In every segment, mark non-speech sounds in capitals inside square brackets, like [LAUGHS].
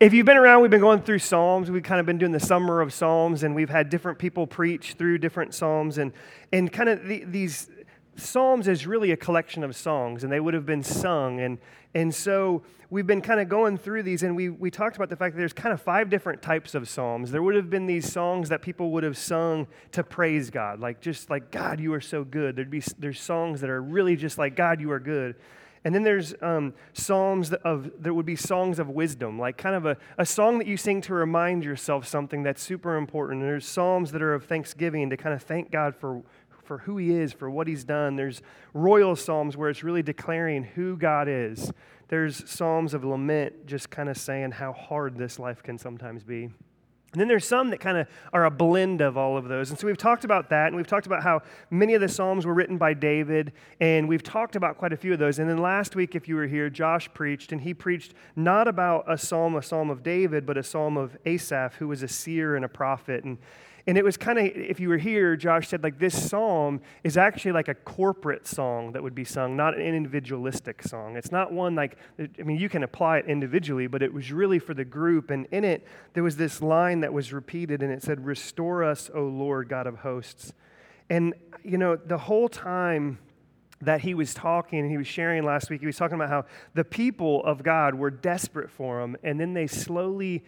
if you've been around, we've been going through Psalms. We've kind of been doing the summer of Psalms, and we've had different people preach through different Psalms. And, and kind of the, these Psalms is really a collection of songs, and they would have been sung. And, and so we've been kind of going through these, and we, we talked about the fact that there's kind of five different types of Psalms. There would have been these songs that people would have sung to praise God, like just like, God, you are so good. There'd be, there's songs that are really just like, God, you are good. And then there's um, psalms of, there would be songs of wisdom, like kind of a, a song that you sing to remind yourself something that's super important. And there's psalms that are of thanksgiving to kind of thank God for, for who he is, for what he's done. There's royal psalms where it's really declaring who God is. There's psalms of lament, just kind of saying how hard this life can sometimes be. And then there's some that kind of are a blend of all of those. And so we've talked about that, and we've talked about how many of the Psalms were written by David, and we've talked about quite a few of those. And then last week, if you were here, Josh preached, and he preached not about a psalm, a psalm of David, but a psalm of Asaph, who was a seer and a prophet. And and it was kind of, if you were here, Josh said, like, this psalm is actually like a corporate song that would be sung, not an individualistic song. It's not one like, I mean, you can apply it individually, but it was really for the group. And in it, there was this line that was repeated, and it said, Restore us, O Lord, God of hosts. And, you know, the whole time, that he was talking and he was sharing last week. He was talking about how the people of God were desperate for him, and then they slowly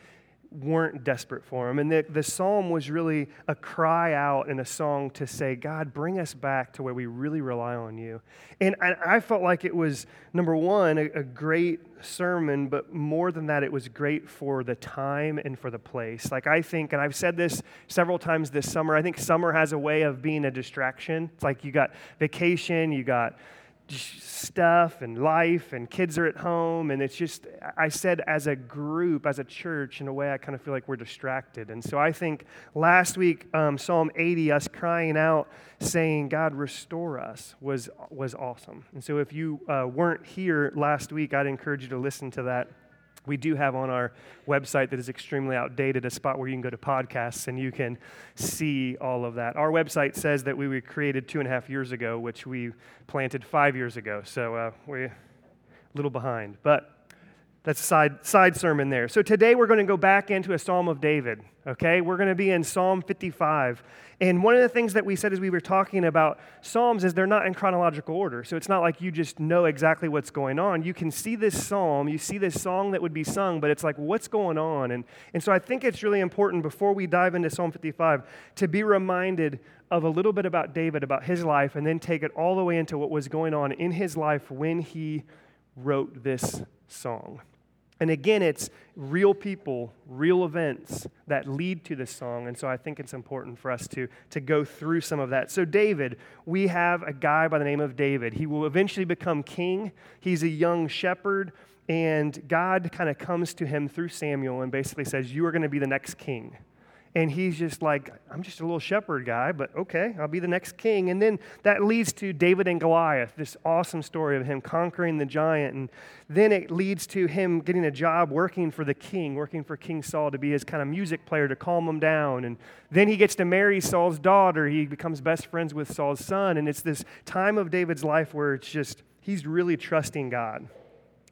weren't desperate for him. And the, the psalm was really a cry out and a song to say, God, bring us back to where we really rely on you. And I, I felt like it was, number one, a, a, great sermon, but more than that, it was great for the time and for the place. Like, I think, and I've said this several times this summer, I think summer has a way of being a distraction. It's like you got vacation, you got stuff and life and kids are at home. And it's just i said as a group as a church in a way i kind of feel like we're distracted. And so i think last week um, psalm 80 us crying out saying god restore us was was awesome. And so if you uh, weren't here last week i'd encourage you to listen to that we do have on our website that is extremely outdated a spot where you can go to podcasts and you can see all of that. Our website says that we were created two and a half years ago, which we planted five years ago. So uh, we're a little behind. But that's a side, side sermon there. So today we're going to go back into a Psalm of David, okay? We're going to be in Psalm 55. And one of the things that we said as we were talking about Psalms is they're not in chronological order. So it's not like you just know exactly what's going on. You can see this psalm, you see this song that would be sung, but it's like, what's going on? And, and so I think it's really important before we dive into Psalm 55 to be reminded of a little bit about David, about his life, and then take it all the way into what was going on in his life when he wrote this song. And again, it's real people, real events that lead to this song. And so I think it's important for us to, to go through some of that. So, David, we have a guy by the name of David. He will eventually become king. He's a young shepherd. And God kind of comes to him through Samuel and basically says, You are going to be the next king. And he's just like, I'm just a little shepherd guy, but okay, I'll be the next king. And then that leads to David and Goliath, this awesome story of him conquering the giant. And then it leads to him getting a job working for the king, working for King Saul to be his kind of music player to calm him down. And then he gets to marry Saul's daughter. He becomes best friends with Saul's son. And it's this time of David's life where it's just, he's really trusting God.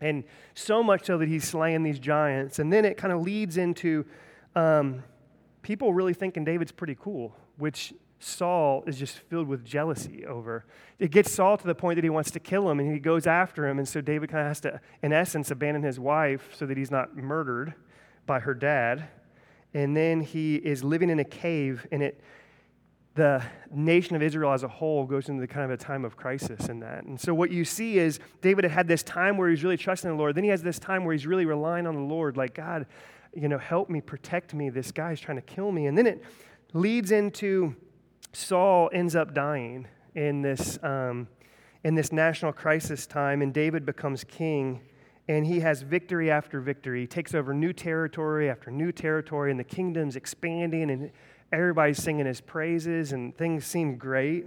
And so much so that he's slaying these giants. And then it kind of leads into. Um, people really thinking David's pretty cool, which Saul is just filled with jealousy over. It gets Saul to the point that he wants to kill him and he goes after him. And so David kind of has to, in essence, abandon his wife so that he's not murdered by her dad. And then he is living in a cave, and it, the nation of Israel as a whole goes into the kind of a time of crisis in that. And so what you see is David had had this time where he's really trusting the Lord. Then he has this time where he's really relying on the Lord, like, God, you know, help me, protect me. This guy's trying to kill me. And then it leads into Saul ends up dying in this, um, in this national crisis time, and David becomes king. And he has victory after victory. He takes over new territory after new territory, and the kingdom's expanding, and everybody's singing his praises, and things seem great.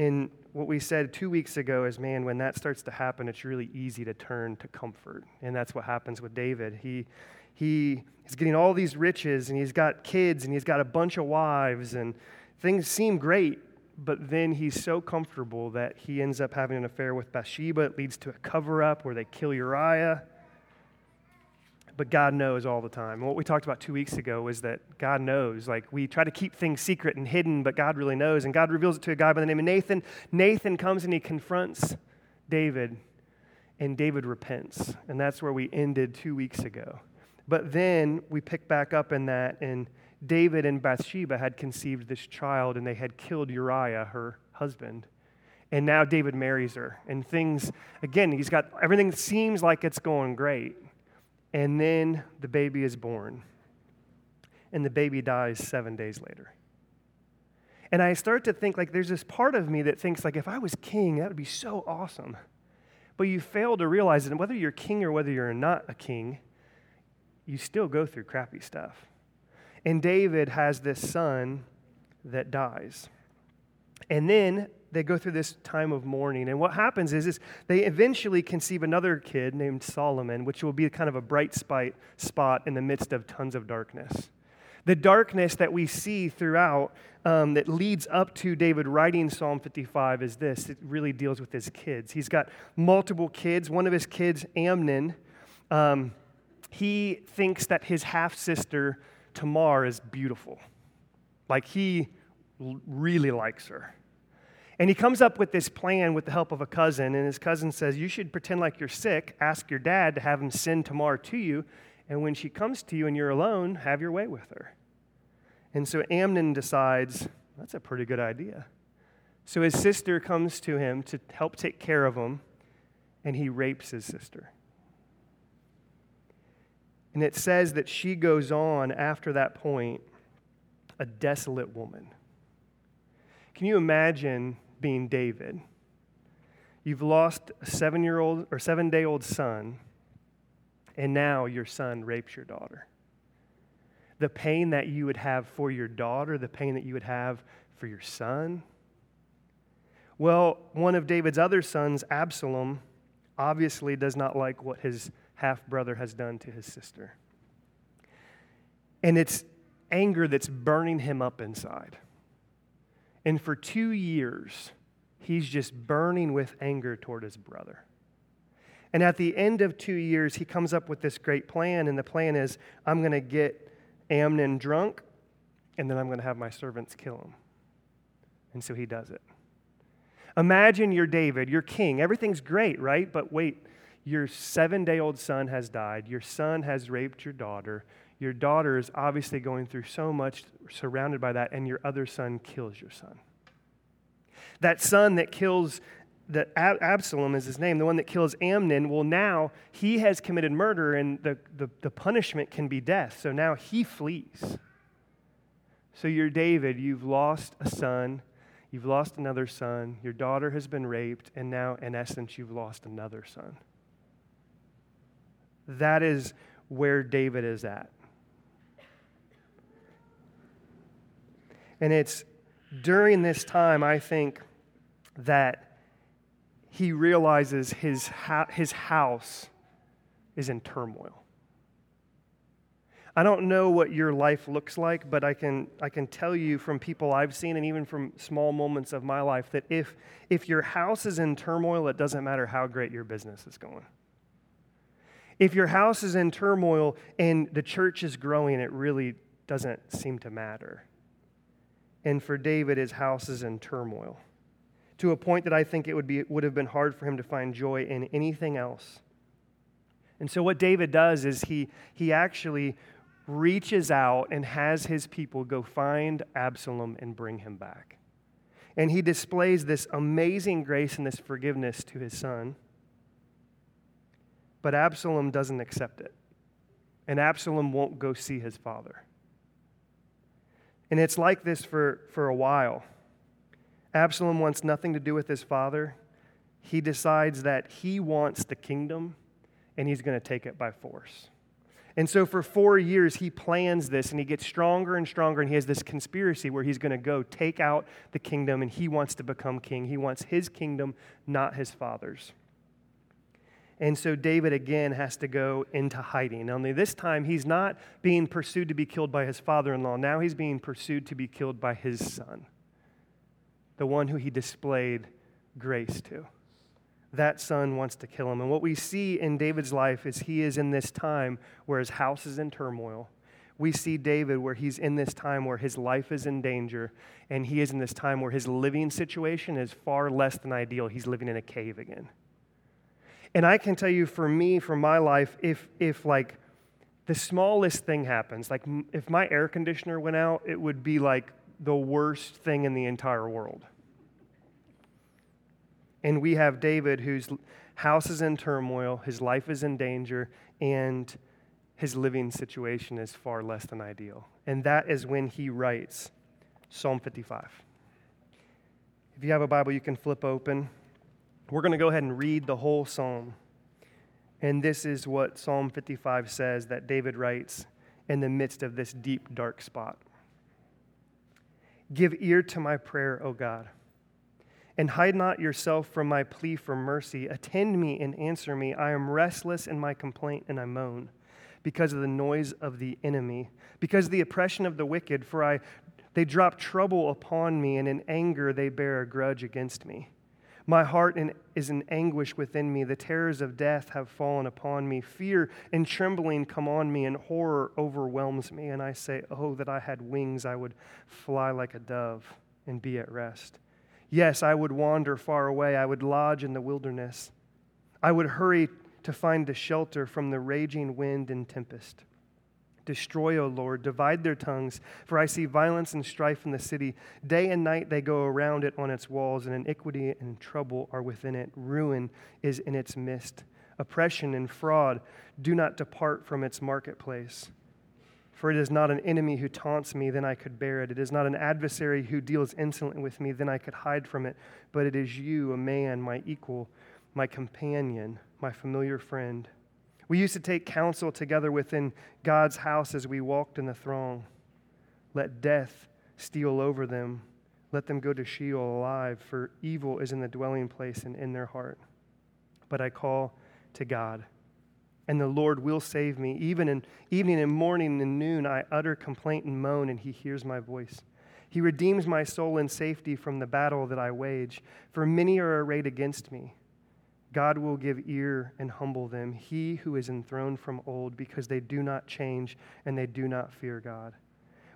And what we said two weeks ago is man, when that starts to happen, it's really easy to turn to comfort. And that's what happens with David. He he is getting all these riches and he's got kids and he's got a bunch of wives and things seem great, but then he's so comfortable that he ends up having an affair with Bathsheba. It leads to a cover up where they kill Uriah. but God knows all the time. And what we talked about two weeks ago was that God knows. Like we try to keep things secret and hidden, but God really knows. And God reveals it to a guy by the name of Nathan. Nathan comes and he confronts David, and David repents. And that's where we ended two weeks ago. But then we pick back up in that, and David and Bathsheba had conceived this child, and they had killed Uriah, her husband. And now David marries her. And things, again, he's got everything seems like it's going great. And then the baby is born. And the baby dies seven days later. And I start to think like there's this part of me that thinks like if I was king, that would be so awesome. But you fail to realize that whether you're king or whether you're not a king, you still go through crappy stuff. And David has this son that dies. And then they go through this time of mourning. And what happens is, is they eventually conceive another kid named Solomon, which will be kind of a bright spot in the midst of tons of darkness. The darkness that we see throughout um, that leads up to David writing Psalm 55 is this it really deals with his kids. He's got multiple kids. One of his kids, Amnon, um, he thinks that his half sister, Tamar, is beautiful. Like he really likes her. And he comes up with this plan with the help of a cousin, and his cousin says, You should pretend like you're sick, ask your dad to have him send Tamar to you, and when she comes to you and you're alone, have your way with her. And so Amnon decides, That's a pretty good idea. So his sister comes to him to help take care of him, and he rapes his sister. And it says that she goes on after that point, a desolate woman. Can you imagine being David. You've lost a seven year old or seven day old son, and now your son rapes your daughter. The pain that you would have for your daughter, the pain that you would have for your son. Well, one of David's other sons, Absalom, obviously does not like what his half brother has done to his sister. And it's anger that's burning him up inside. And for two years, he's just burning with anger toward his brother. And at the end of two years, he comes up with this great plan. And the plan is I'm going to get Amnon drunk, and then I'm going to have my servants kill him. And so he does it. Imagine you're David, you're king. Everything's great, right? But wait, your seven day old son has died. Your son has raped your daughter. Your daughter is obviously going through so much, surrounded by that, and your other son kills your son. That son that kills, that Absalom is his name, the one that kills Amnon, well, now he has committed murder, and the, the, the punishment can be death. So now he flees. So you're David, you've lost a son, you've lost another son, your daughter has been raped, and now, in essence, you've lost another son. That is where David is at. And it's during this time, I think, that he realizes his, ha- his house is in turmoil. I don't know what your life looks like, but I can, I can tell you from people I've seen and even from small moments of my life that if, if your house is in turmoil, it doesn't matter how great your business is going. If your house is in turmoil and the church is growing, it really doesn't seem to matter and for David, his house is in turmoil, to a point that I think it would, be, would have been hard for him to find joy in anything else. And so, what David does is he, he actually reaches out and has his people go find Absalom and bring him back. And he displays this amazing grace and this forgiveness to his son. But Absalom doesn't accept it. And Absalom won't go see his father. And it's like this for, for a while. Absalom wants nothing to do with his father. He decides that he wants the kingdom and he's going to take it by force. And so for four years, he plans this and he gets stronger and stronger. And he has this conspiracy where he's going to go take out the kingdom and he wants to become king. He wants his kingdom, not his father's. And so David again has to go into hiding. Only this time, he's not being pursued to be killed by his father in law. Now he's being pursued to be killed by his son, the one who he displayed grace to, that son wants to kill him. And what we see in David's life is he is in this time where his house is in turmoil. We see David where he's in this time where his life is in danger, and he is in this time where his living situation is far less than ideal. He's living in a cave again. And I can tell you for me, for my life, if, if like the smallest thing happens, like if my air conditioner went out, it would be like the worst thing in the entire world. And we have David, whose house is in turmoil, his life is in danger, and his living situation is far less than ideal. And that is when he writes Psalm 55. If you have a Bible, you can flip open. We're going to go ahead and read the whole psalm. And this is what Psalm 55 says that David writes in the midst of this deep, dark spot. Give ear to my prayer, O God and hide not yourself from my plea for mercy. Attend me and answer me. I am restless in my complaint, and I moan because of the noise of the enemy, because of the oppression of the wicked, for I they drop trouble upon me, and in anger they bear a grudge against me. My heart is in anguish within me. The terrors of death have fallen upon me. Fear and trembling come on me, and horror overwhelms me. And I say, Oh, that I had wings, I would fly like a dove and be at rest. Yes, I would wander far away. I would lodge in the wilderness. I would hurry to find a shelter from the raging wind and tempest. Destroy, O Lord, divide their tongues, for I see violence and strife in the city. Day and night they go around it on its walls, and iniquity and trouble are within it. Ruin is in its midst. Oppression and fraud do not depart from its marketplace. For it is not an enemy who taunts me, then I could bear it. It is not an adversary who deals insolently with me, then I could hide from it. But it is you, a man, my equal, my companion, my familiar friend. We used to take counsel together within God's house as we walked in the throng. Let death steal over them. Let them go to Sheol alive, for evil is in the dwelling place and in their heart. But I call to God and the Lord will save me. Even in evening and morning and noon, I utter complaint and moan, and he hears my voice. He redeems my soul in safety from the battle that I wage, for many are arrayed against me. God will give ear and humble them, he who is enthroned from old, because they do not change and they do not fear God.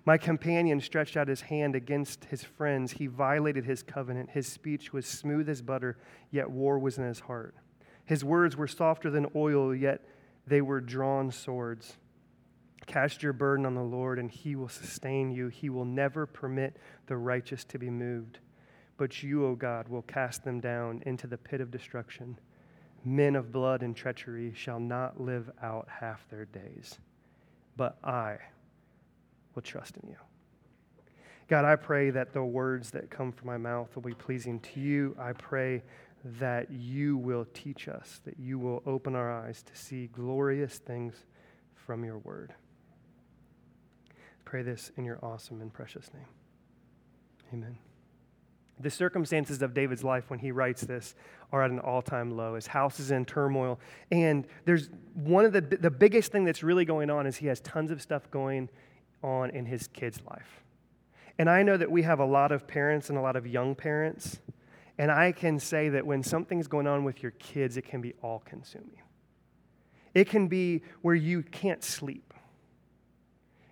My companion stretched out his hand against his friends. He violated his covenant. His speech was smooth as butter, yet war was in his heart. His words were softer than oil, yet they were drawn swords. Cast your burden on the Lord, and he will sustain you. He will never permit the righteous to be moved. But you, O God, will cast them down into the pit of destruction. Men of blood and treachery shall not live out half their days. But I will trust in you. God, I pray that the words that come from my mouth will be pleasing to you. I pray that you will teach us, that you will open our eyes to see glorious things from your word. Pray this in your awesome and precious name. Amen. The circumstances of David's life when he writes this are at an all time low. His house is in turmoil. And there's one of the, the biggest thing that's really going on is he has tons of stuff going on in his kid's life. And I know that we have a lot of parents and a lot of young parents and I can say that when something's going on with your kids, it can be all consuming. It can be where you can't sleep.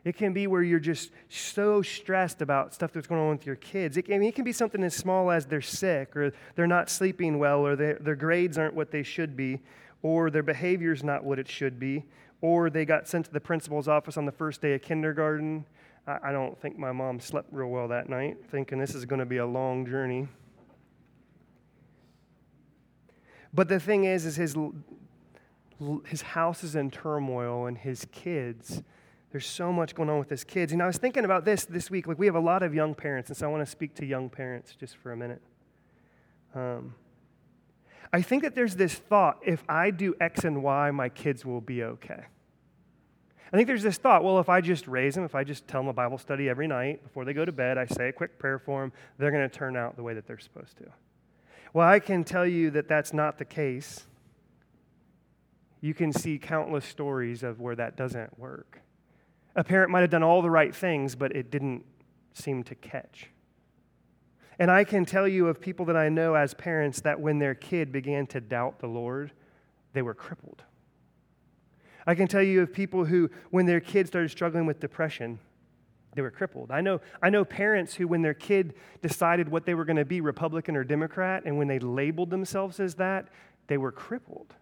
It can be where you're just so stressed about stuff that's going on with your kids. It it can be something as small as they're sick, or they're not sleeping well, or their grades aren't what they should be, or their behavior's not what it should be, or they got sent to the principal's office on the first day of kindergarten. I, I don't think my mom slept real well that night, thinking this is going to be a long journey. But the thing is, is his, his house is in turmoil and his kids, there's so much going on with his kids. And I was thinking about this this week. Like, we have a lot of young parents, and so I want to speak to young parents just for a minute. Um, I think that there's this thought if I do X and Y, my kids will be okay. I think there's this thought well, if I just raise them, if I just tell them a Bible study every night before they go to bed, I say a quick prayer for them, they're going to turn out the way that they're supposed to. Well, I can tell you that that's not the case. You can see countless stories of where that doesn't work. A parent might have done all the right things, but it didn't seem to catch. And I can tell you of people that I know as parents that when their kid began to doubt the Lord, they were crippled. I can tell you of people who, when their kid started struggling with depression, they were crippled. I know, I know parents who, when their kid decided what they were going to be, Republican or Democrat, and when they labeled themselves as that, they were crippled.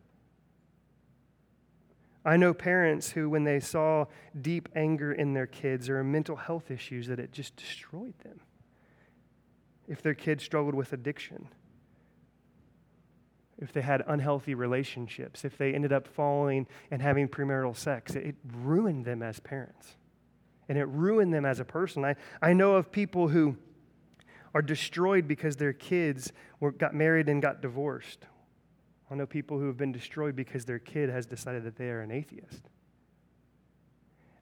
I know parents who, when they saw deep anger in their kids or mental health issues, that it just destroyed them. If their kids struggled with addiction, if they had unhealthy relationships, if they ended up falling and having premarital sex, it ruined them as parents. And it ruined them as a person. I, I know of people who are destroyed because their kids were, got married and got divorced I know people who have been destroyed because their kid has decided that they are an atheist.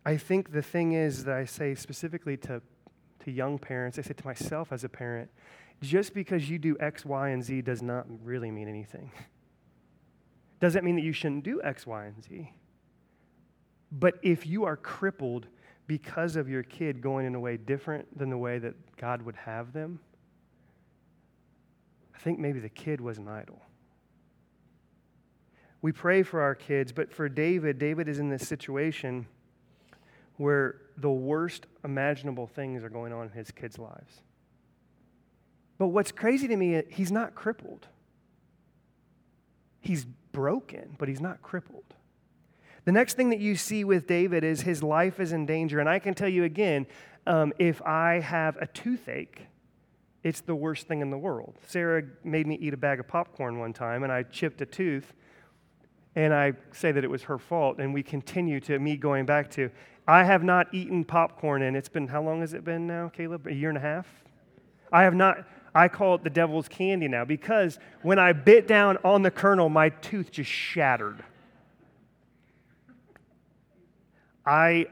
I think the thing is that I say specifically to, to young parents, I say to myself as a parent, just because you do X, Y, and Z does not really mean anything. [LAUGHS] Doesn't mean that you shouldn't do X, Y, and Z. But if you are crippled because of your kid going in a way different than the way that God would have them, I think maybe the kid was an idol we pray for our kids, but for David, David is in this situation where the worst imaginable things are going on in his kids' lives. But what's crazy to me, is he's not crippled. He's broken, but he's not crippled. The next thing that you see with David is his life is in danger. And I can tell you again um, if I have a toothache, it's the worst thing in the world. Sarah made me eat a bag of popcorn one time, and I chipped a tooth and I say that it was her fault, and we continue to me going back to, I have not eaten popcorn, and it's been, how long has it been now, Caleb? A year and a half? I have not, I call it the devil's candy now because when I bit down on the kernel, my tooth just shattered. I,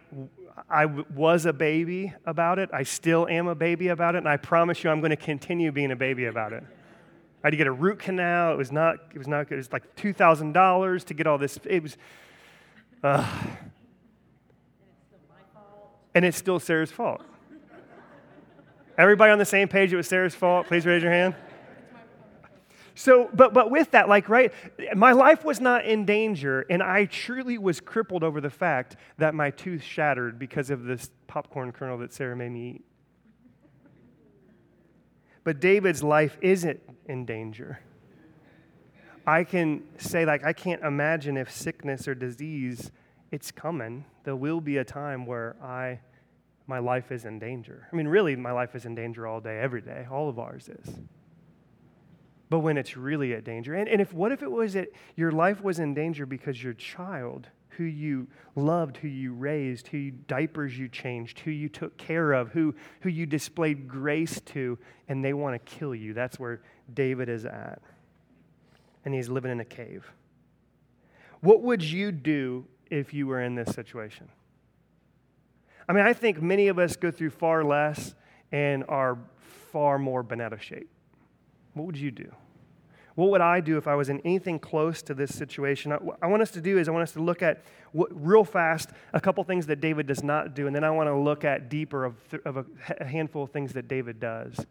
I was a baby about it. I still am a baby about it, and I promise you I'm going to continue being a baby about it. I had to get a root canal. It was not, it was not good. It was like $2,000 to get all this. It was, uh, and it's still Sarah's fault. Everybody on the same page, it was Sarah's fault. Please raise your hand. So, but, but with that, like, right, my life was not in danger, and I truly was crippled over the fact that my tooth shattered because of this popcorn kernel that Sarah made me eat. But David's life isn't in danger. I can say, like, I can't imagine if sickness or disease, it's coming. There will be a time where I, my life is in danger. I mean, really, my life is in danger all day, every day. All of ours is. But when it's really at danger, and, and if what if it was that your life was in danger because your child who you loved, who you raised, who you, diapers you changed, who you took care of, who, who you displayed grace to, and they want to kill you. That's where David is at. And he's living in a cave. What would you do if you were in this situation? I mean, I think many of us go through far less and are far more bent out of shape. What would you do? What would I do if I was in anything close to this situation? What I want us to do is I want us to look at what, real fast a couple things that David does not do, and then I want to look at deeper of, of a, a handful of things that David does.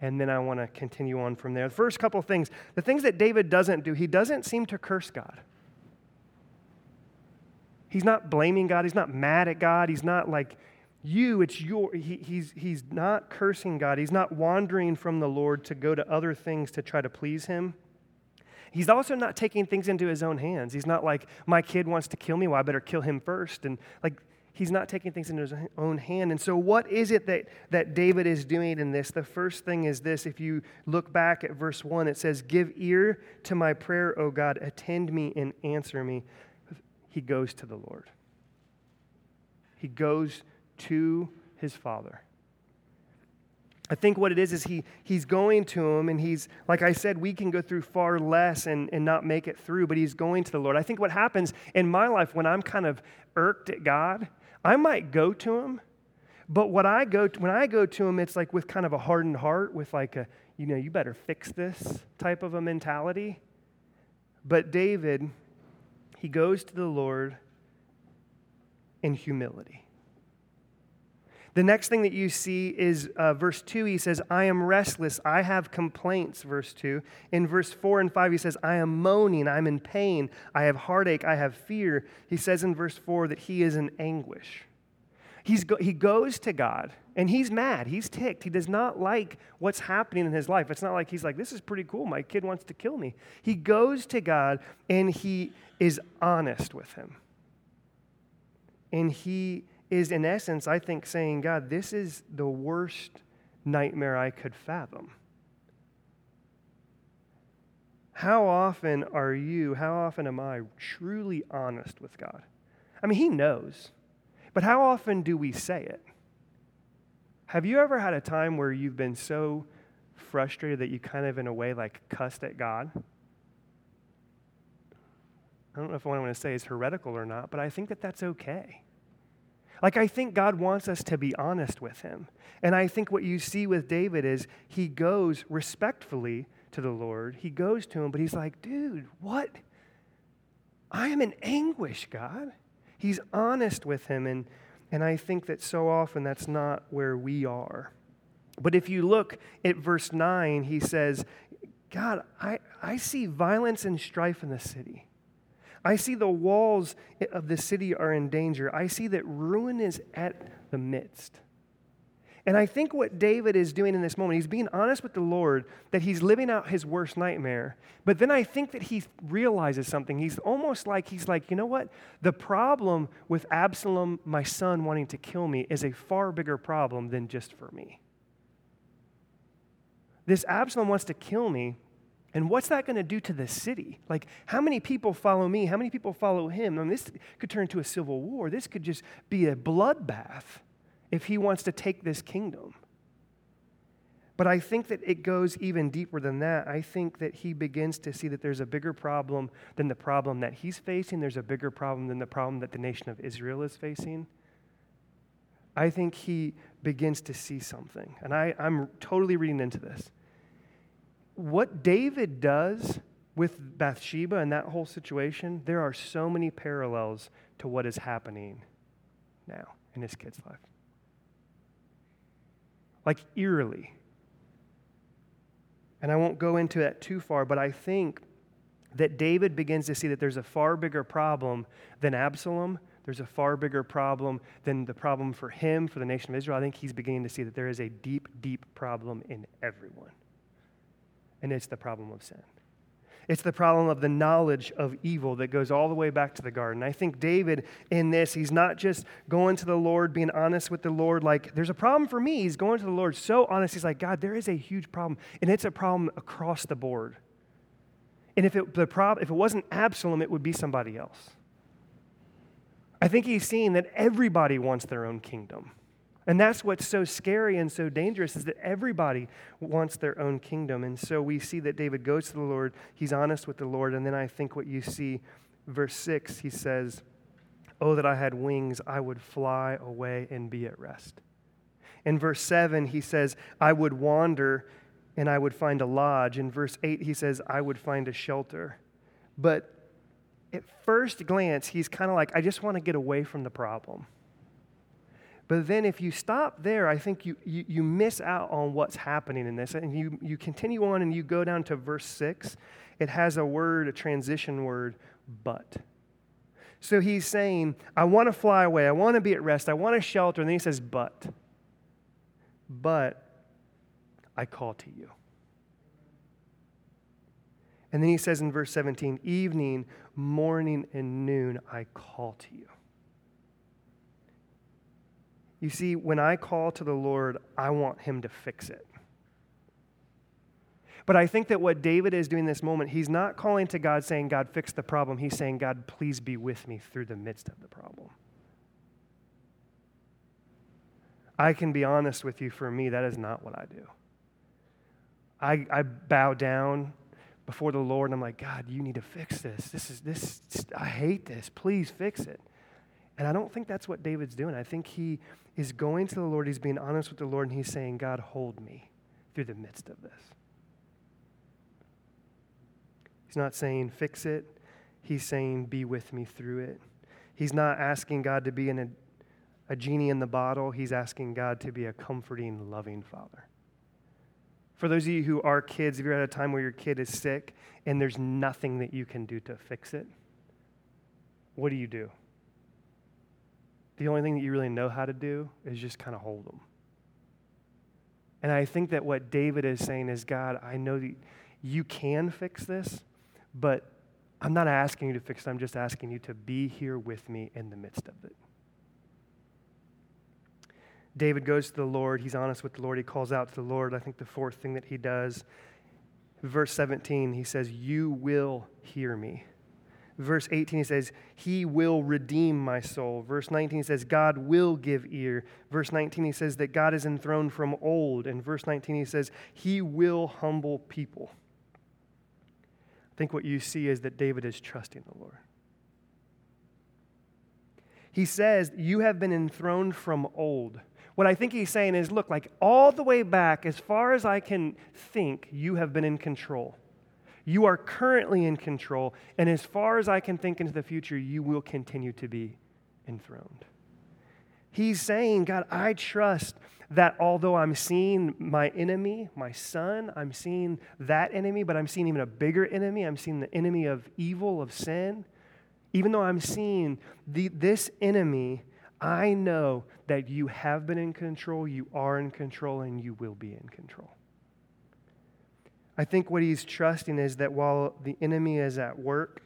And then I want to continue on from there. The first couple things, the things that David doesn't do, he doesn't seem to curse God. He's not blaming God. He's not mad at God. He's not like, you, it's your, he, he's, he's not cursing God. He's not wandering from the Lord to go to other things to try to please him. He's also not taking things into his own hands. He's not like, my kid wants to kill me, well, I better kill him first. And like, he's not taking things into his own hand. And so, what is it that, that David is doing in this? The first thing is this if you look back at verse 1, it says, Give ear to my prayer, O God, attend me and answer me. He goes to the Lord, he goes to his father. I think what it is is he, he's going to him, and he's, like I said, we can go through far less and, and not make it through, but he's going to the Lord. I think what happens in my life when I'm kind of irked at God, I might go to him, but what I go to, when I go to him, it's like with kind of a hardened heart, with like a, you know, you better fix this type of a mentality. But David, he goes to the Lord in humility. The next thing that you see is uh, verse 2, he says, I am restless, I have complaints, verse 2. In verse 4 and 5, he says, I am moaning, I'm in pain, I have heartache, I have fear. He says in verse 4 that he is in anguish. He's go- he goes to God and he's mad. He's ticked. He does not like what's happening in his life. It's not like he's like, this is pretty cool. My kid wants to kill me. He goes to God and he is honest with him. And he is, in essence, I think, saying, God, this is the worst nightmare I could fathom. How often are you, how often am I truly honest with God? I mean, He knows, but how often do we say it? Have you ever had a time where you've been so frustrated that you kind of, in a way, like cussed at God? I don't know if what I want to say is heretical or not, but I think that that's okay. Like, I think God wants us to be honest with Him. And I think what you see with David is he goes respectfully to the Lord. He goes to Him, but he's like, dude, what? I am in anguish, God. He's honest with Him. And, and I think that so often that's not where we are. But if you look at verse 9, he says, God, I, I see violence and strife in the city. I see the walls of the city are in danger. I see that ruin is at the midst. And I think what David is doing in this moment, he's being honest with the Lord that he's living out his worst nightmare. But then I think that he realizes something. He's almost like, he's like, you know what? The problem with Absalom, my son, wanting to kill me is a far bigger problem than just for me. This Absalom wants to kill me and what's that going to do to the city? Like, how many people follow me? How many people follow him? I mean, this could turn into a civil war. This could just be a bloodbath if he wants to take this kingdom. But I think that it goes even deeper than that. I think that he begins to see that there's a bigger problem than the problem that he's facing, there's a bigger problem than the problem that the nation of Israel is facing. I think he begins to see something. And I, I'm totally reading into this what David does with Bathsheba and that whole situation, there are so many parallels to what is happening now in his kid's life. Like eerily. And I won't go into that too far, but I think that David begins to see that there's a far bigger problem than Absalom. There's a far bigger problem than the problem for him, for the nation of Israel. I think he's beginning to see that there is a deep, deep problem in everyone and it's the problem of sin. It's the problem of the knowledge of evil that goes all the way back to the garden. I think David, in this, he's not just going to the Lord, being honest with the Lord, like, there's a problem for me. He's going to the Lord so honest. He's like, God, there is a huge problem, and it's a problem across the board. And if it, the prob- if it wasn't Absalom, it would be somebody else. I think he's seeing that everybody wants their own kingdom. And that's what's so scary and so dangerous is that everybody wants their own kingdom. And so we see that David goes to the Lord, he's honest with the Lord. And then I think what you see, verse 6, he says, Oh, that I had wings, I would fly away and be at rest. In verse 7, he says, I would wander and I would find a lodge. In verse 8, he says, I would find a shelter. But at first glance, he's kind of like, I just want to get away from the problem. But then if you stop there, I think you, you, you, miss out on what's happening in this. And you, you continue on and you go down to verse 6. It has a word, a transition word, but. So he's saying, I want to fly away. I want to be at rest. I want to shelter. And then he says, but. But I call to you. And then he says in verse 17, evening, morning, and noon, I call to you. You see, when I call to the Lord, I want Him to fix it. But I think that what David is doing this moment, he's not calling to God saying, God, fix the problem. He's saying, God, please be with me through the midst of the problem. I can be honest with you, for me, that is not what I do. I, I bow down before the Lord and I'm like, God, you need to fix this. This is this, I hate this. Please fix it. And I don't think that's what David's doing. I think he is going to the Lord, he's being honest with the Lord, and he's saying, God, hold me through the midst of this. He's not saying, fix it. He's saying, be with me through it. He's not asking God to be a genie in the bottle. He's asking God to be a comforting, loving father. For those of you who are kids, if you're at a time where your kid is sick and there's nothing that you can do to fix it, what do you do? The only thing that you really know how to do is just kind of hold them. And I think that what David is saying is God, I know that you can fix this, but I'm not asking you to fix it. I'm just asking you to be here with me in the midst of it. David goes to the Lord. He's honest with the Lord. He calls out to the Lord. I think the fourth thing that he does, verse 17, he says, You will hear me. Verse 18, he says, He will redeem my soul. Verse 19 he says, God will give ear. Verse 19, he says that God is enthroned from old. And verse 19, he says, He will humble people. I think what you see is that David is trusting the Lord. He says, You have been enthroned from old. What I think he's saying is, Look, like all the way back, as far as I can think, you have been in control. You are currently in control, and as far as I can think into the future, you will continue to be enthroned. He's saying, God, I trust that although I'm seeing my enemy, my son, I'm seeing that enemy, but I'm seeing even a bigger enemy. I'm seeing the enemy of evil, of sin. Even though I'm seeing the, this enemy, I know that you have been in control, you are in control, and you will be in control. I think what he's trusting is that while the enemy is at work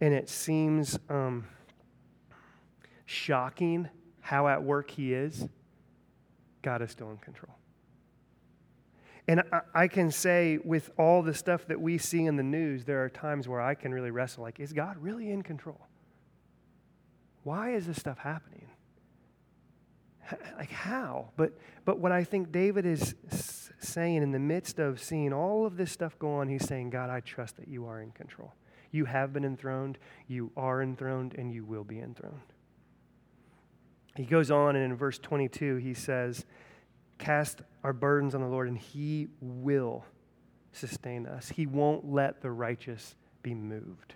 and it seems um, shocking how at work he is, God is still in control. And I, I, can say, with all the stuff that we see in the news, there are times where I can really wrestle like, is God really in control? Why is this stuff happening? Like, how? But, but what I think David is saying in the midst of seeing all of this stuff go on, he's saying, God, I trust that you are in control. You have been enthroned, you are enthroned, and you will be enthroned. He goes on, and in verse 22, he says, Cast our burdens on the Lord, and he will sustain us. He won't let the righteous be moved.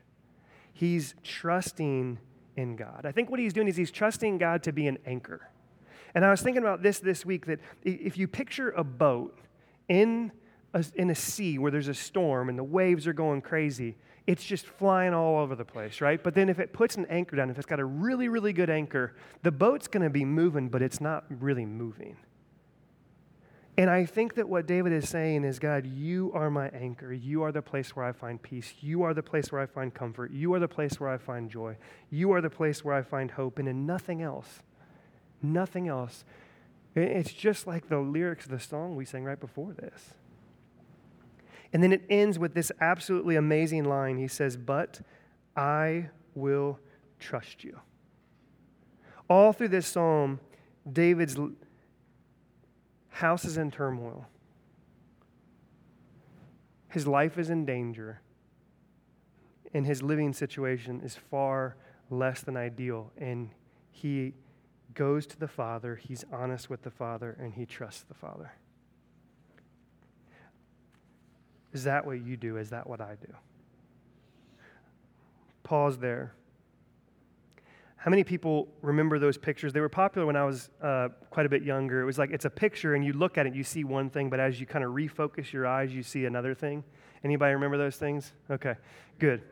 He's trusting in God. I think what he's doing is he's trusting God to be an anchor. And I was thinking about this this week that if you picture a boat in a, in a sea where there's a storm and the waves are going crazy, it's just flying all over the place, right? But then if it puts an anchor down, if it's got a really, really good anchor, the boat's going to be moving, but it's not really moving. And I think that what David is saying is, God, you are my anchor. You are the place where I find peace. You are the place where I find comfort. You are the place where I find joy. You are the place where I find hope, and in nothing else. Nothing else. It's just like the lyrics of the song we sang right before this. And then it ends with this absolutely amazing line. He says, But I will trust you. All through this psalm, David's house is in turmoil. His life is in danger. And his living situation is far less than ideal. And he goes to the Father, he's honest with the Father, and he trusts the Father. Is that what you do? Is that what I do? Pause there. How many people remember those pictures? They were popular when I was uh, quite a bit younger. It was like it's a picture, and you look at it, you see one thing, but as you kind of refocus your eyes, you see another thing. Anybody remember those things? Okay, good.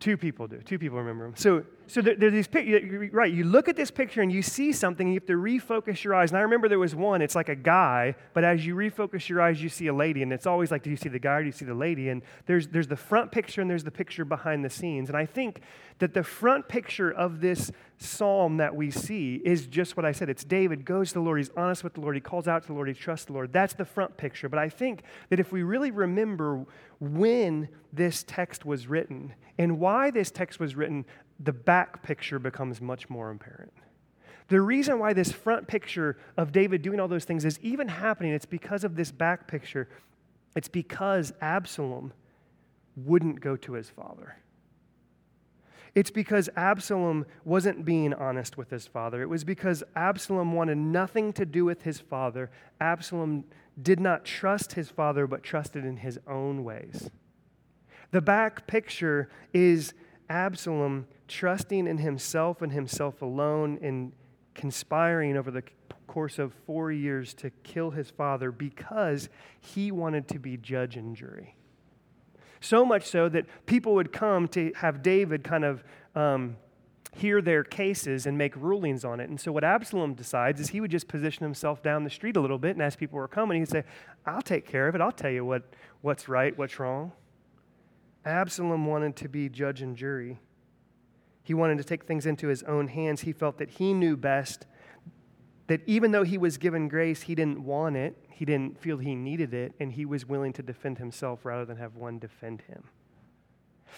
Two people do. Two people remember them. So, so there, there's these pictures, right? You look at this picture and you see something, and you have to refocus your eyes. And I remember there was one, it's like a guy, but as you refocus your eyes, you see a lady. And it's always like, do you see the guy or do you see the lady? And there's, there's the front picture and there's the picture behind the scenes. And I think that the front picture of this psalm that we see is just what I said. It's David goes to the Lord, he's honest with the Lord, he calls out to the Lord, he trusts the Lord. That's the front picture. But I think that if we really remember when this text was written and why this text was written, the back picture becomes much more apparent. The reason why this front picture of David doing all those things is even happening, it's because of this back picture. It's because Absalom wouldn't go to his father. It's because Absalom wasn't being honest with his father. It was because Absalom wanted nothing to do with his father. Absalom did not trust his father, but trusted in his own ways. The back picture is Absalom trusting in himself and himself alone and conspiring over the course of four years to kill his father because he wanted to be judge and jury. So much so that people would come to have David kind of um, hear their cases and make rulings on it. And so, what Absalom decides is he would just position himself down the street a little bit, and as people were coming, he'd say, I'll take care of it. I'll tell you what, what's right, what's wrong. Absalom wanted to be judge and jury. He wanted to take things into his own hands. He felt that he knew best, that even though he was given grace, he didn't want it, he didn't feel he needed it, and he was willing to defend himself rather than have one defend him.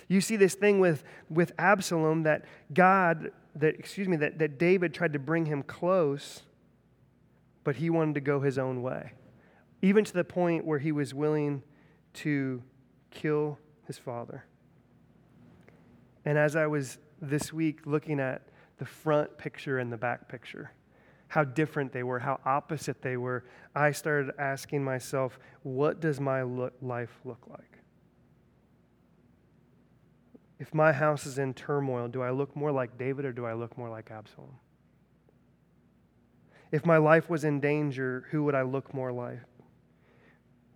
You see this thing with, with Absalom that God, that, excuse me, that, that David tried to bring him close, but he wanted to go his own way. Even to the point where he was willing to kill his father. And as I was this week looking at the front picture and the back picture, how different they were, how opposite they were, I started asking myself, what does my life look like? If my house is in turmoil, do I look more like David or do I look more like Absalom? If my life was in danger, who would I look more like?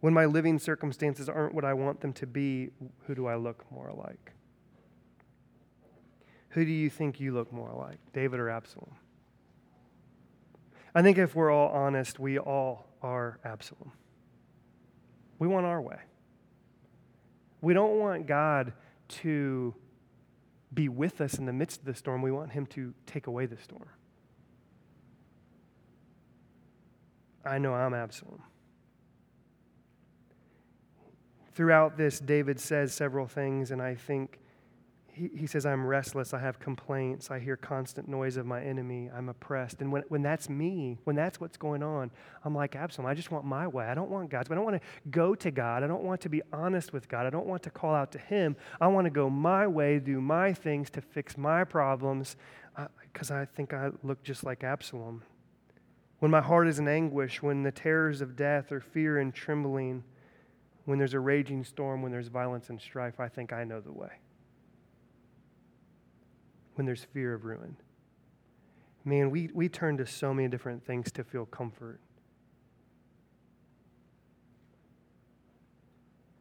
When my living circumstances aren't what I want them to be, who do I look more like? Who do you think you look more like, David or Absalom? I think if we're all honest, we all are Absalom. We want our way. We don't want God to be with us in the midst of the storm. We want Him to take away the storm. I know I'm Absalom. Throughout this, David says several things, and I think he, he says, I'm restless. I have complaints. I hear constant noise of my enemy. I'm oppressed. And when, when that's me, when that's what's going on, I'm like Absalom. I just want my way. I don't want God's way. I don't want to go to God. I don't want to be honest with God. I don't want to call out to Him. I want to go my way, do my things to fix my problems because uh, I think I look just like Absalom. When my heart is in anguish, when the terrors of death or fear and trembling, when there's a raging storm, when there's violence and strife, I think I know the way when there's fear of ruin. Man, we, we turn to so many different things to feel comfort.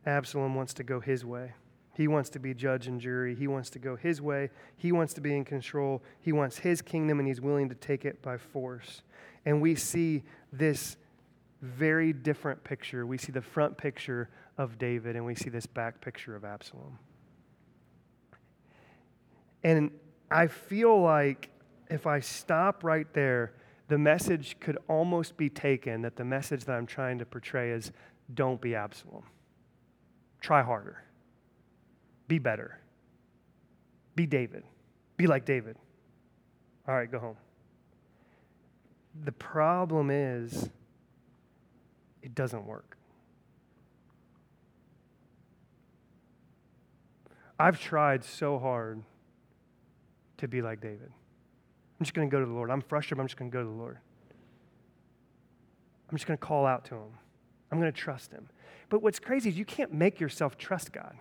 Absalom wants to go his way. He wants to be judge and jury. He wants to go his way. He wants to be in control. He wants his kingdom, and he's willing to take it by force. And we see this very different picture. We see the front picture of David, and we see this back picture of Absalom. And I feel like if I stop right there, the message could almost be taken that the message that I'm trying to portray is don't be Absalom. Try harder. Be better. Be David. Be like David. All right, go home. The problem is, it doesn't work. I've tried so hard to be like David. I'm just going to go to the Lord. I'm frustrated, I'm just going to go to the Lord. I'm just going to call out to him. I'm going to trust him. But what's crazy is you can't make yourself trust God.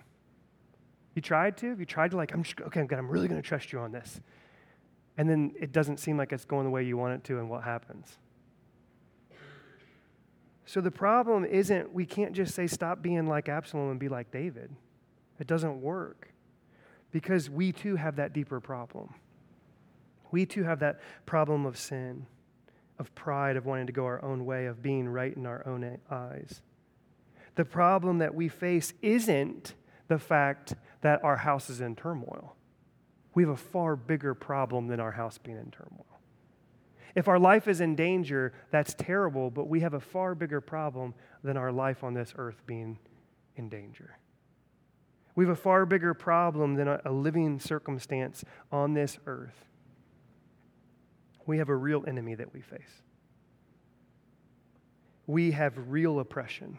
You tried to? You tried to like, I'm just, okay, God, I'm really going to trust you on this. And then it doesn't seem like it's going the way you want it to, and what happens? So the problem isn't we can't just say stop being like Absalom and be like David. It doesn't work because we too have that deeper problem. We too have that problem of sin, of pride, of wanting to go our own way, of being right in our own eyes. The problem that we face isn't the fact that our house is in turmoil. We have a far bigger problem than our house being in turmoil. If our life is in danger, that's terrible, but we have a far bigger problem than our life on this earth being in danger. We have a far bigger problem than a, living circumstance on this earth. We have a real enemy that we face. We have real oppression.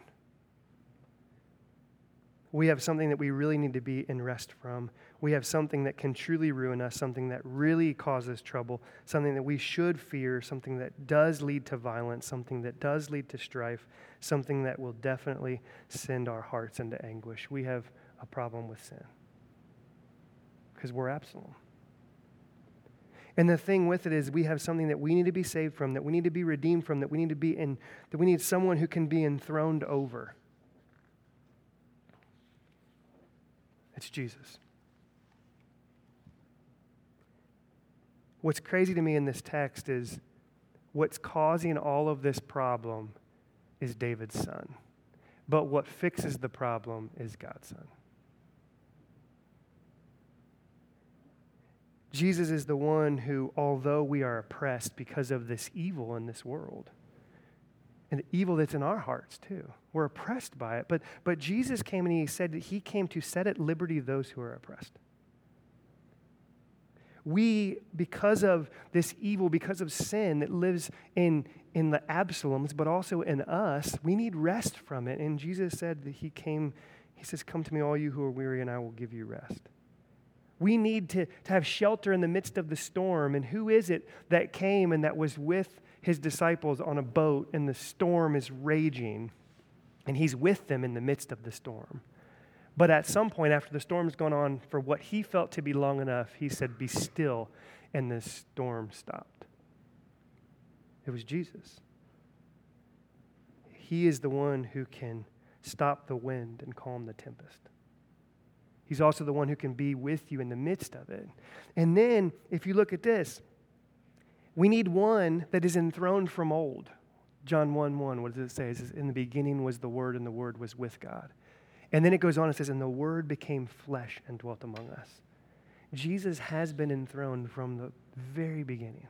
We have something that we really need to be in rest from. We have something that can truly ruin us, something that really causes trouble, something that we should fear, something that does lead to violence, something that does lead to strife, something that will definitely send our hearts into anguish. We have a problem with sin because we're Absalom. And the thing with it is we have something that we need to be saved from, that we need to be redeemed from, that we need to be in, that we need someone who can be enthroned over. It's Jesus. What's crazy to me in this text is what's causing all of this problem is David's son. But what fixes the problem is God's son. Jesus is the one who, although we are oppressed because of this evil in this world, and the evil that's in our hearts too, we're oppressed by it. But, but Jesus came and he said that he came to set at liberty those who are oppressed. We, because of this evil, because of sin that lives in, in the Absaloms, but also in us, we need rest from it. And Jesus said that he came, he says, Come to me, all you who are weary, and I will give you rest. We need to, to have shelter in the midst of the storm. And who is it that came and that was with his disciples on a boat and the storm is raging and he's with them in the midst of the storm? But at some point, after the storm's gone on for what he felt to be long enough, he said, Be still, and the storm stopped. It was Jesus. He is the one who can stop the wind and calm the tempest. He's also the one who can be with you in the midst of it. And then, if you look at this, we need one that is enthroned from old. John 1 1, what does it say? It says, In the beginning was the Word, and the Word was with God. And then it goes on and says, And the Word became flesh and dwelt among us. Jesus has been enthroned from the very beginning.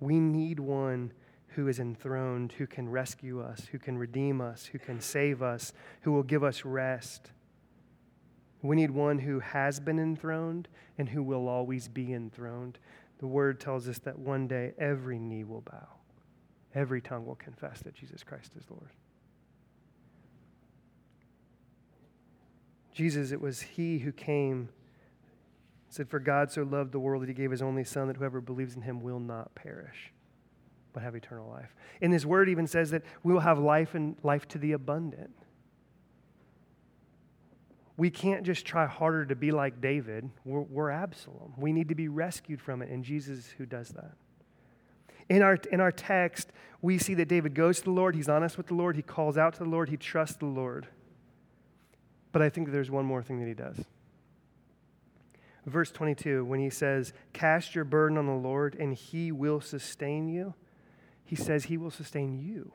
We need one who is enthroned, who can rescue us, who can redeem us, who can save us, who will give us rest. We need one who has been enthroned and who will always be enthroned. The word tells us that one day every knee will bow, every tongue will confess that Jesus Christ is Lord. Jesus, it was He who came, said, For God so loved the world that He gave His only Son, that whoever believes in Him will not perish, but have eternal life. And His word even says that we will have life and life to the abundant. We can't just try harder to be like David. We're, we're Absalom. We need to be rescued from it, and Jesus who does that. In our, in our text, we see that David goes to the Lord, he's honest with the Lord, he calls out to the Lord, he trusts the Lord. But I think there's one more thing that he does. Verse 22, when he says, Cast your burden on the Lord and he will sustain you, he says he will sustain you.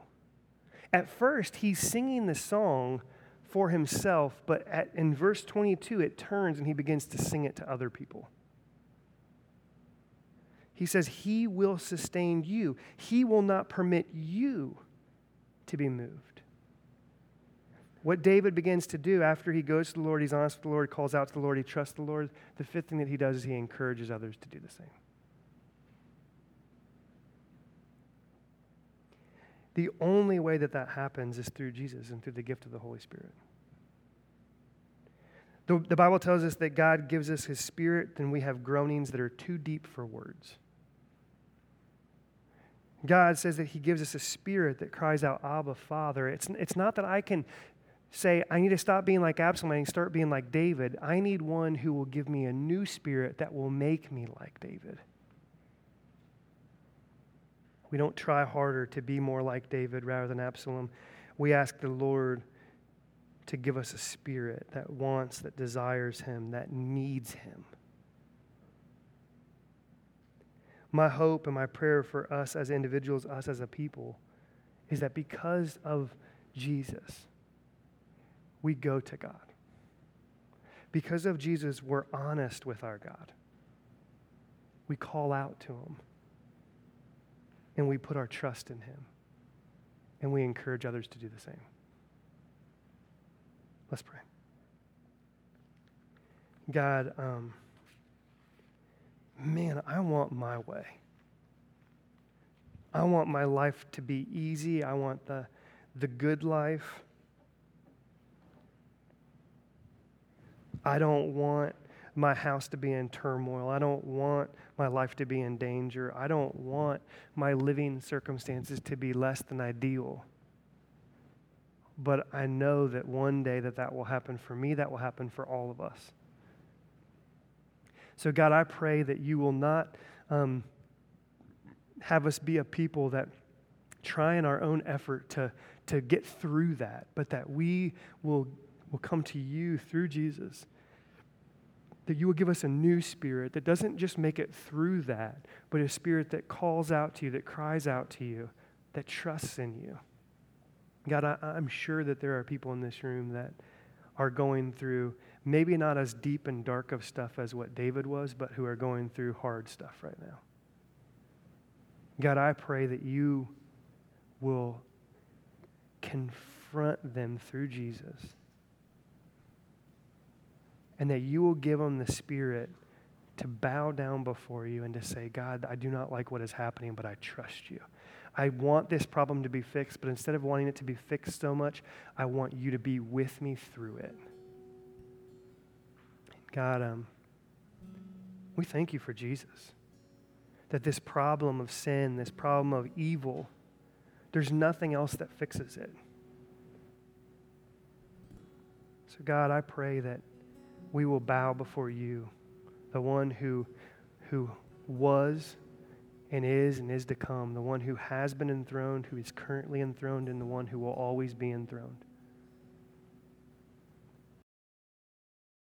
At first, he's singing the song for himself, but at, in verse 22, it turns and he begins to sing it to other people. He says, He will sustain you, He will not permit you to be moved. What David begins to do after he goes to the Lord, he's honest with the Lord, calls out to the Lord, he trusts the Lord. The fifth thing that he does is he encourages others to do the same. The only way that that happens is through Jesus and through the gift of the Holy Spirit. The, the Bible tells us that God gives us His Spirit, and we have groanings that are too deep for words. God says that He gives us a spirit that cries out, Abba, Father. It's, it's not that I can say, I need to stop being like Absalom and start being like David. I need one who will give me a new spirit that will make me like David. We don't try harder to be more like David rather than Absalom. We ask the Lord to give us a spirit that wants, that desires Him, that needs Him. My hope and my prayer for us as individuals, us as a people, is that because of Jesus, we go to God. Because of Jesus, we're honest with our God. We call out to Him and we put our trust in Him. And we encourage others to do the same. Let's pray. God, um, man, I want my way. I want my life to be easy. I want the, the good life. I don't want my house to be in turmoil. I don't want my life to be in danger. I don't want my living circumstances to be less than ideal. But I know that one day that that will happen for me, that will happen for all of us. So, God, I pray that you will not um, have us be a people that try in our own effort to, to get through that, but that we will, will come to you through Jesus. That you will give us a new spirit that doesn't just make it through that, but a spirit that calls out to you, that cries out to you, that trusts in you. God, I, I'm sure that there are people in this room that are going through maybe not as deep and dark of stuff as what David was, but who are going through hard stuff right now. God, I pray that you will confront them through Jesus and that you will give them the spirit to bow down before you and to say, God, I do not like what is happening, but I trust you. I want this problem to be fixed, but instead of wanting it to be fixed so much, I want you to be with me through it. God, um, we thank you for Jesus. That this problem of sin, this problem of evil, there's nothing else that fixes it. So, God, I pray that we will bow before you, the one who, who was and is and is to come, the one who has been enthroned, who is currently enthroned, and the one who will always be enthroned.